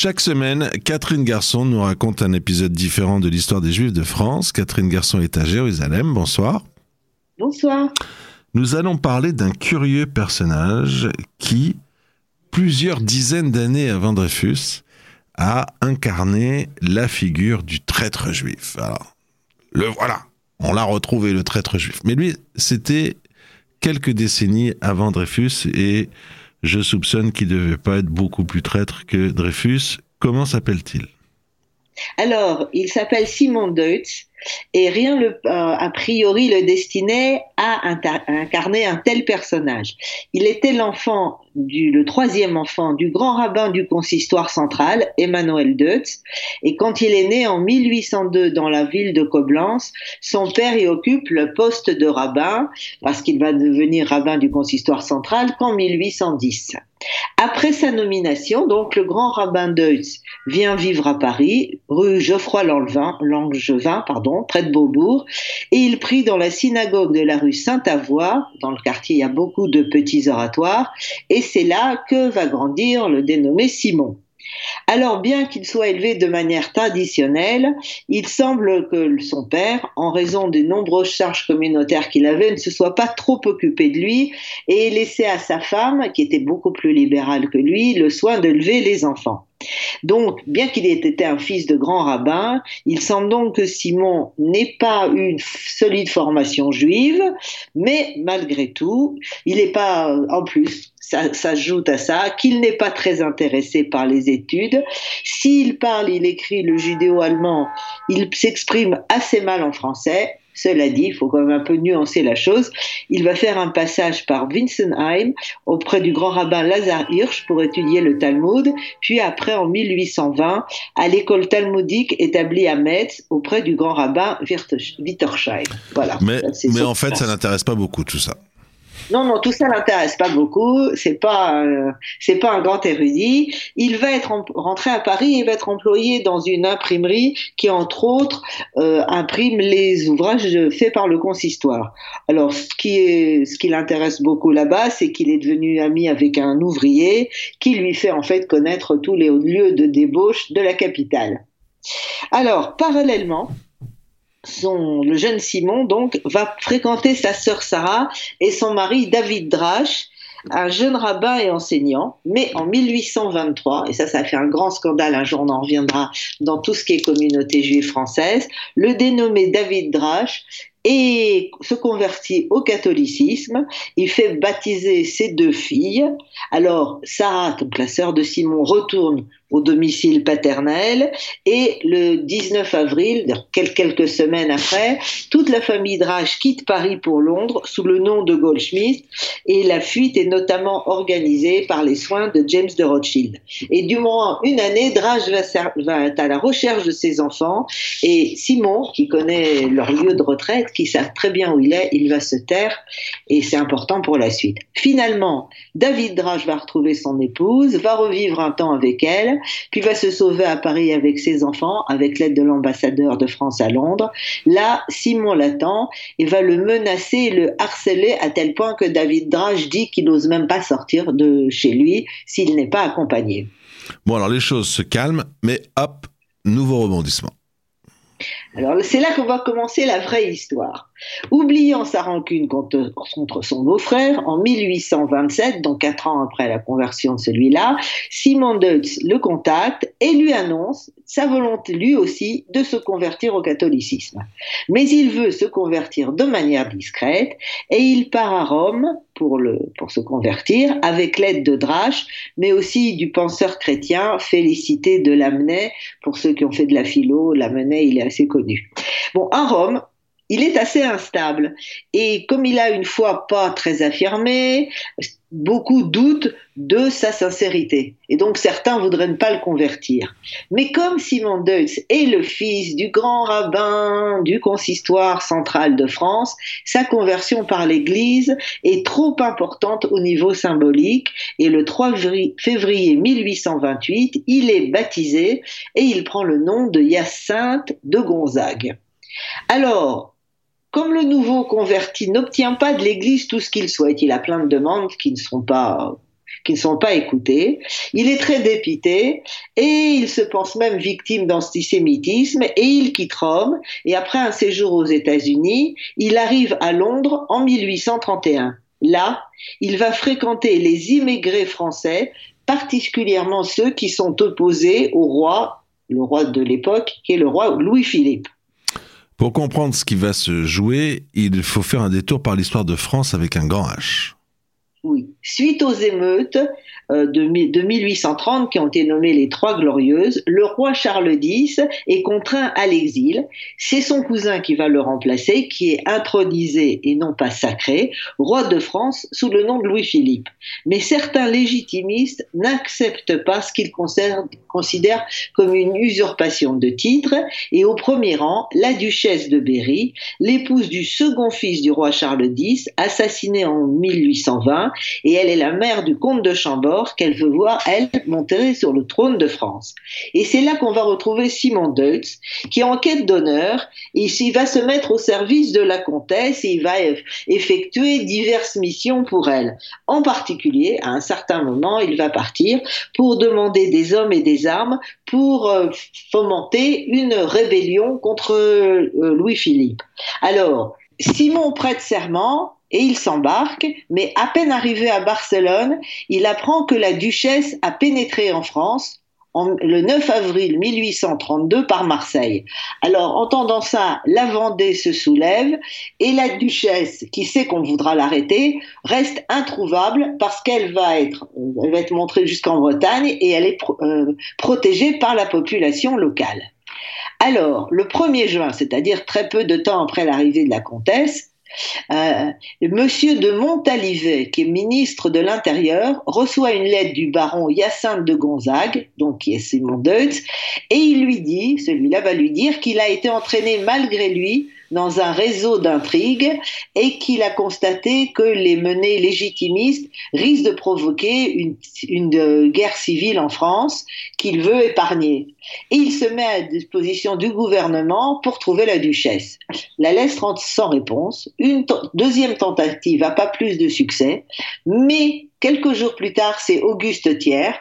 Chaque semaine, Catherine Garçon nous raconte un épisode différent de l'histoire des Juifs de France. Catherine Garçon est à Jérusalem. Bonsoir. Bonsoir. Nous allons parler d'un curieux personnage qui, plusieurs dizaines d'années avant Dreyfus, a incarné la figure du traître juif. Alors, le voilà, on l'a retrouvé, le traître juif. Mais lui, c'était quelques décennies avant Dreyfus et je soupçonne qu'il ne devait pas être beaucoup plus traître que Dreyfus. Comment s'appelle-t-il? Alors, il s'appelle Simon Deutz et rien euh, a priori le destinait à incarner un tel personnage. Il était l'enfant du, le troisième enfant du grand rabbin du consistoire central, Emmanuel Deutz, et quand il est né en 1802 dans la ville de Coblence, son père y occupe le poste de rabbin, parce qu'il va devenir rabbin du consistoire central qu'en 1810. Après sa nomination, donc le grand rabbin Deutz vient vivre à Paris, rue Geoffroy Langevin, pardon, près de Beaubourg, et il prie dans la synagogue de la rue Sainte-Avoie. Dans le quartier, il y a beaucoup de petits oratoires, c'est là que va grandir le dénommé Simon. Alors, bien qu'il soit élevé de manière traditionnelle, il semble que son père, en raison des nombreuses charges communautaires qu'il avait, ne se soit pas trop occupé de lui et ait laissé à sa femme, qui était beaucoup plus libérale que lui, le soin de lever les enfants. Donc, bien qu'il ait été un fils de grand rabbin, il semble donc que Simon n'ait pas eu une solide formation juive, mais malgré tout, il n'est pas, en plus, ça s'ajoute à ça, qu'il n'est pas très intéressé par les études. S'il parle, il écrit le judéo-allemand, il s'exprime assez mal en français, cela dit, il faut quand même un peu nuancer la chose. Il va faire un passage par Winsenheim auprès du grand rabbin Lazar Hirsch pour étudier le Talmud, puis après en 1820 à l'école talmudique établie à Metz auprès du grand rabbin Wittersheim. Voilà. Mais, mais en fait, ça n'intéresse pas beaucoup tout ça. Non, non, tout ça l'intéresse pas beaucoup. C'est pas, euh, c'est pas un grand érudit. Il va être rentré à Paris. Il va être employé dans une imprimerie qui, entre autres, euh, imprime les ouvrages faits par le consistoire. Alors, ce qui est, ce qui l'intéresse beaucoup là-bas, c'est qu'il est devenu ami avec un ouvrier qui lui fait en fait connaître tous les lieux de débauche de la capitale. Alors, parallèlement, le jeune Simon donc va fréquenter sa sœur Sarah et son mari David Drache, un jeune rabbin et enseignant, mais en 1823, et ça, ça a fait un grand scandale, un jour on en reviendra dans tout ce qui est communauté juive française, le dénommé David Drache et se convertit au catholicisme. Il fait baptiser ses deux filles. Alors, Sarah, la sœur de Simon, retourne au domicile paternel et le 19 avril, quelques semaines après, toute la famille Drage quitte Paris pour Londres sous le nom de Goldschmidt et la fuite est notamment organisée par les soins de James de Rothschild. Et durant une année, Drage va, à la recherche de ses enfants et Simon, qui connaît leur lieu de retraite, qui savent très bien où il est, il va se taire et c'est important pour la suite. Finalement, David Drage va retrouver son épouse, va revivre un temps avec elle puis va se sauver à Paris avec ses enfants, avec l'aide de l'ambassadeur de France à Londres. Là, Simon l'attend et va le menacer et le harceler à tel point que David Drage dit qu'il n'ose même pas sortir de chez lui s'il n'est pas accompagné. Bon, alors les choses se calment, mais hop, nouveau rebondissement. Alors c'est là qu'on va commencer la vraie histoire. Oubliant sa rancune contre, son beau-frère, en 1827, donc quatre ans après la conversion de celui-là, Simon Deutz le contacte et lui annonce sa volonté lui aussi de se convertir au catholicisme. Mais il veut se convertir de manière discrète et il part à Rome pour, le, pour se convertir avec l'aide de Drache, mais aussi du penseur chrétien Félicité de Lamennais. Pour ceux qui ont fait de la philo, Lamennais, il est assez connu. Bon, à Rome, il est assez instable. Et comme il a une foi pas très affirmée, beaucoup doutent de sa sincérité. Et donc certains voudraient ne pas le convertir. Mais comme Simon Deutz est le fils du grand rabbin du consistoire central de France, sa conversion par l'Église est trop importante au niveau symbolique. Et le 3 février 1828, il est baptisé et il prend le nom de Hyacinthe de Gonzague. Alors, comme le nouveau converti n'obtient pas de l'Église tout ce qu'il souhaite, il a plein de demandes qui ne sont pas qui ne sont pas. Il est très dépité et il se pense même victime d'antisémitisme et il quitte Rome et après un séjour aux États-Unis, il arrive à Londres en 1831. Là, il va fréquenter les immigrés français, particulièrement ceux qui sont opposés au roi, le roi de l'époque, qui est le roi Louis-Philippe. Pour comprendre ce qui va se jouer, il faut faire un détour par l'histoire de France avec un grand H. Oui. Suite aux émeutes euh, de, 1830 qui ont été nommées les Trois Glorieuses, le roi Charles X est contraint à l'exil. C'est son cousin qui va le remplacer, qui est intronisé et non pas sacré, roi de France sous le nom de Louis-Philippe. Mais certains légitimistes n'acceptent pas ce qu'ils considèrent comme une usurpation de titre et au premier rang, la duchesse de Berry, l'épouse du second fils du roi Charles X, assassinée en 1820 et elle est la mère du comte de Chambord qu'elle veut voir, elle, monter sur le trône de France. Et c'est là qu'on va retrouver Simon Deutz, qui est en quête d'honneur, il va se mettre au service de la comtesse et il va effectuer diverses missions pour elle. En particulier, à un certain moment, il va partir pour demander des hommes et des armes pour euh, fomenter une rébellion contre euh, Louis-Philippe. Alors, Simon prête serment, et il s'embarque, mais à peine arrivé à Barcelone, il apprend que la duchesse a pénétré en France le 9 avril 1832 par Marseille. Alors, entendant ça, la Vendée se soulève et la duchesse, qui sait qu'on voudra l'arrêter, reste introuvable parce qu'elle va être, elle va être montrée jusqu'en Bretagne et elle est euh, protégée par la population locale. Alors, le 1er juin, c'est-à-dire très peu de temps après l'arrivée de la comtesse, euh, Monsieur de Montalivet, qui est ministre de l'Intérieur, reçoit une lettre du baron Hyacinthe de Gonzague, donc qui est Simon Deutz, et il lui dit, celui-là va lui dire qu'il a été entraîné malgré lui dans un réseau d'intrigues et qu'il a constaté que les menées légitimistes risquent de provoquer une, euh, guerre civile en France qu'il veut épargner. Et il se met à disposition du gouvernement pour trouver la duchesse. La lettre rentre sans réponse. Une deuxième tentative n'a pas plus de succès, mais quelques jours plus tard, c'est Auguste Thiers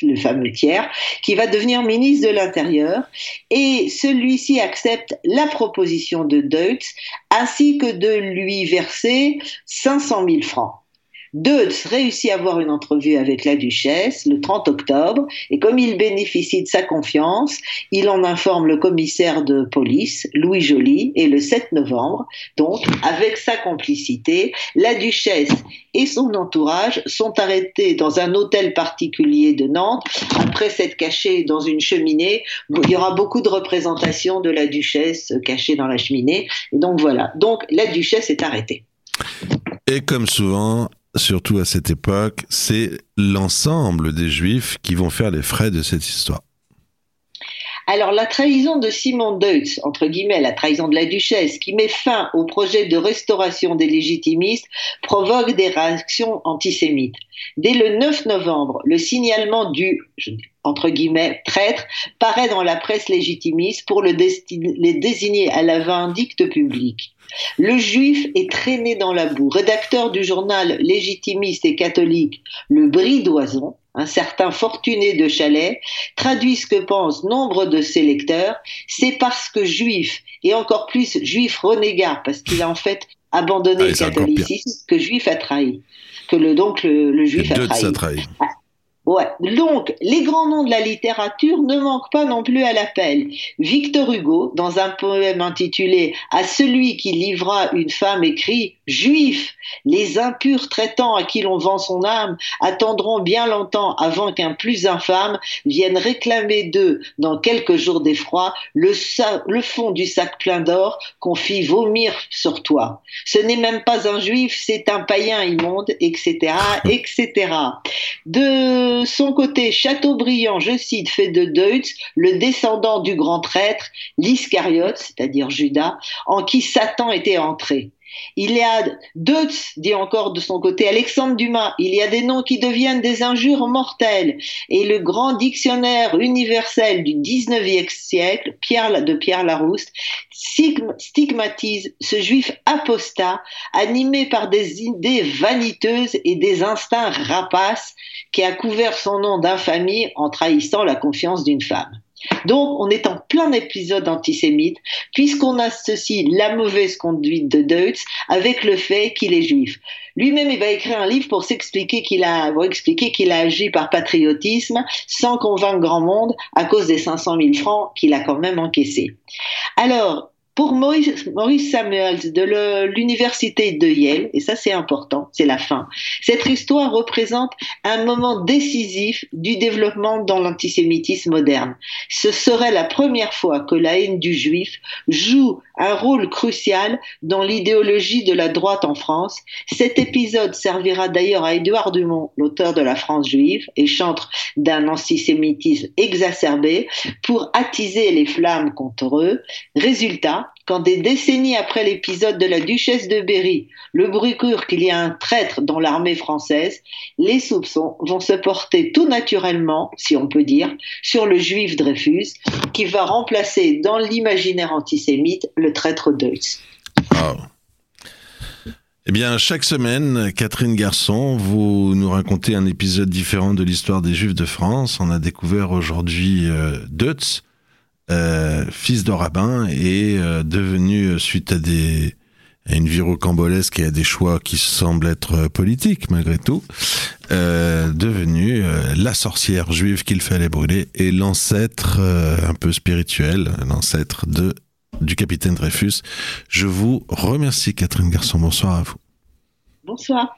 le fameux tiers, qui va devenir ministre de l'Intérieur, et celui-ci accepte la proposition de Deutz, ainsi que de lui verser 500 000 francs. Deutz réussit à avoir une entrevue avec la duchesse le 30 octobre et comme il bénéficie de sa confiance, il en informe le commissaire de police, Louis Joly, et le 7 novembre, donc avec sa complicité, la duchesse et son entourage sont arrêtés dans un hôtel particulier de Nantes après s'être cachés dans une cheminée. Il y aura beaucoup de représentations de la duchesse cachée dans la cheminée. Donc voilà. Donc la duchesse est arrêtée. Et comme souvent, surtout à cette époque, c'est l'ensemble des Juifs qui vont faire les frais de cette histoire. Alors la trahison de Simon Deutz, entre guillemets la trahison de la duchesse, qui met fin au projet de restauration des légitimistes, provoque des réactions antisémites. Dès le 9 novembre, le signalement du entre guillemets traître paraît dans la presse légitimiste pour le les désigner à la vindicte publique. Le juif est traîné dans la boue. Rédacteur du journal légitimiste et catholique Le Bris d'Oison, un certain fortuné de Chalet, traduit ce que pensent nombre de ses lecteurs, c'est parce que juif, et encore plus juif renégat, parce qu'il a en fait abandonné le catholicisme, que juif a trahi. Que le, donc le, juif a trahi. Ouais. Donc, les grands noms de la littérature ne manquent pas non plus à l'appel. Victor Hugo, dans un poème intitulé À celui qui livra une femme, écrit Juif, les impurs traitants à qui l'on vend son âme attendront bien longtemps avant qu'un plus infâme vienne réclamer d'eux, dans quelques jours d'effroi, le, fond du sac plein d'or qu'on fit vomir sur toi. Ce n'est même pas un juif, c'est un païen immonde, etc., etc. De de son côté, Chateaubriand, je cite, fait de Deutz le descendant du grand traître, l'Iscariote, c'est-à-dire Judas, en qui Satan était entré. Il y a Deutz, dit encore de son côté Alexandre Dumas, il y a des noms qui deviennent des injures mortelles. Et le grand dictionnaire universel du 19e siècle, Pierre, de Pierre Larousse, stigmatise ce juif apostat, animé par des idées vaniteuses et des instincts rapaces, qui a couvert son nom d'infamie en trahissant la confiance d'une femme. Donc, on est en plein épisode antisémite, puisqu'on associe la mauvaise conduite de Deutz avec le fait qu'il est juif. Lui-même, il va écrire un livre pour s'expliquer qu'il a, expliquer qu'il a agi par patriotisme sans convaincre grand monde à cause des 500 000 francs qu'il a quand même encaissés. Alors, pour Maurice, Maurice Samuels de l'université de Yale, et ça c'est important, c'est la fin, cette histoire représente un moment décisif du développement dans l'antisémitisme moderne. Ce serait la première fois que la haine du juif joue un rôle crucial dans l'idéologie de la droite en France. Cet épisode servira d'ailleurs à Édouard Dumont, l'auteur de La France juive, et chantre d'un antisémitisme exacerbé, pour attiser les flammes contre eux. Résultat, quand des décennies après l'épisode de la duchesse de Berry, le bruit court qu'il y a un traître dans l'armée française, les soupçons vont se porter tout naturellement, si on peut dire, sur le juif Dreyfus, qui va remplacer dans l'imaginaire antisémite le traître Deutz. Eh bien, chaque semaine, Catherine Garçon, vous nous racontez un épisode différent de l'histoire des Juifs de France. On a découvert aujourd'hui euh, Deutz, euh, fils de rabbin, et euh, devenu, euh, suite à, des, une vie rocambolesque et à des choix qui semblent être politiques malgré tout, devenu la sorcière juive qu'il fallait brûler et l'ancêtre un peu spirituel, l'ancêtre de du capitaine Dreyfus. Je vous remercie Catherine Garçon. Bonsoir à vous. Bonsoir.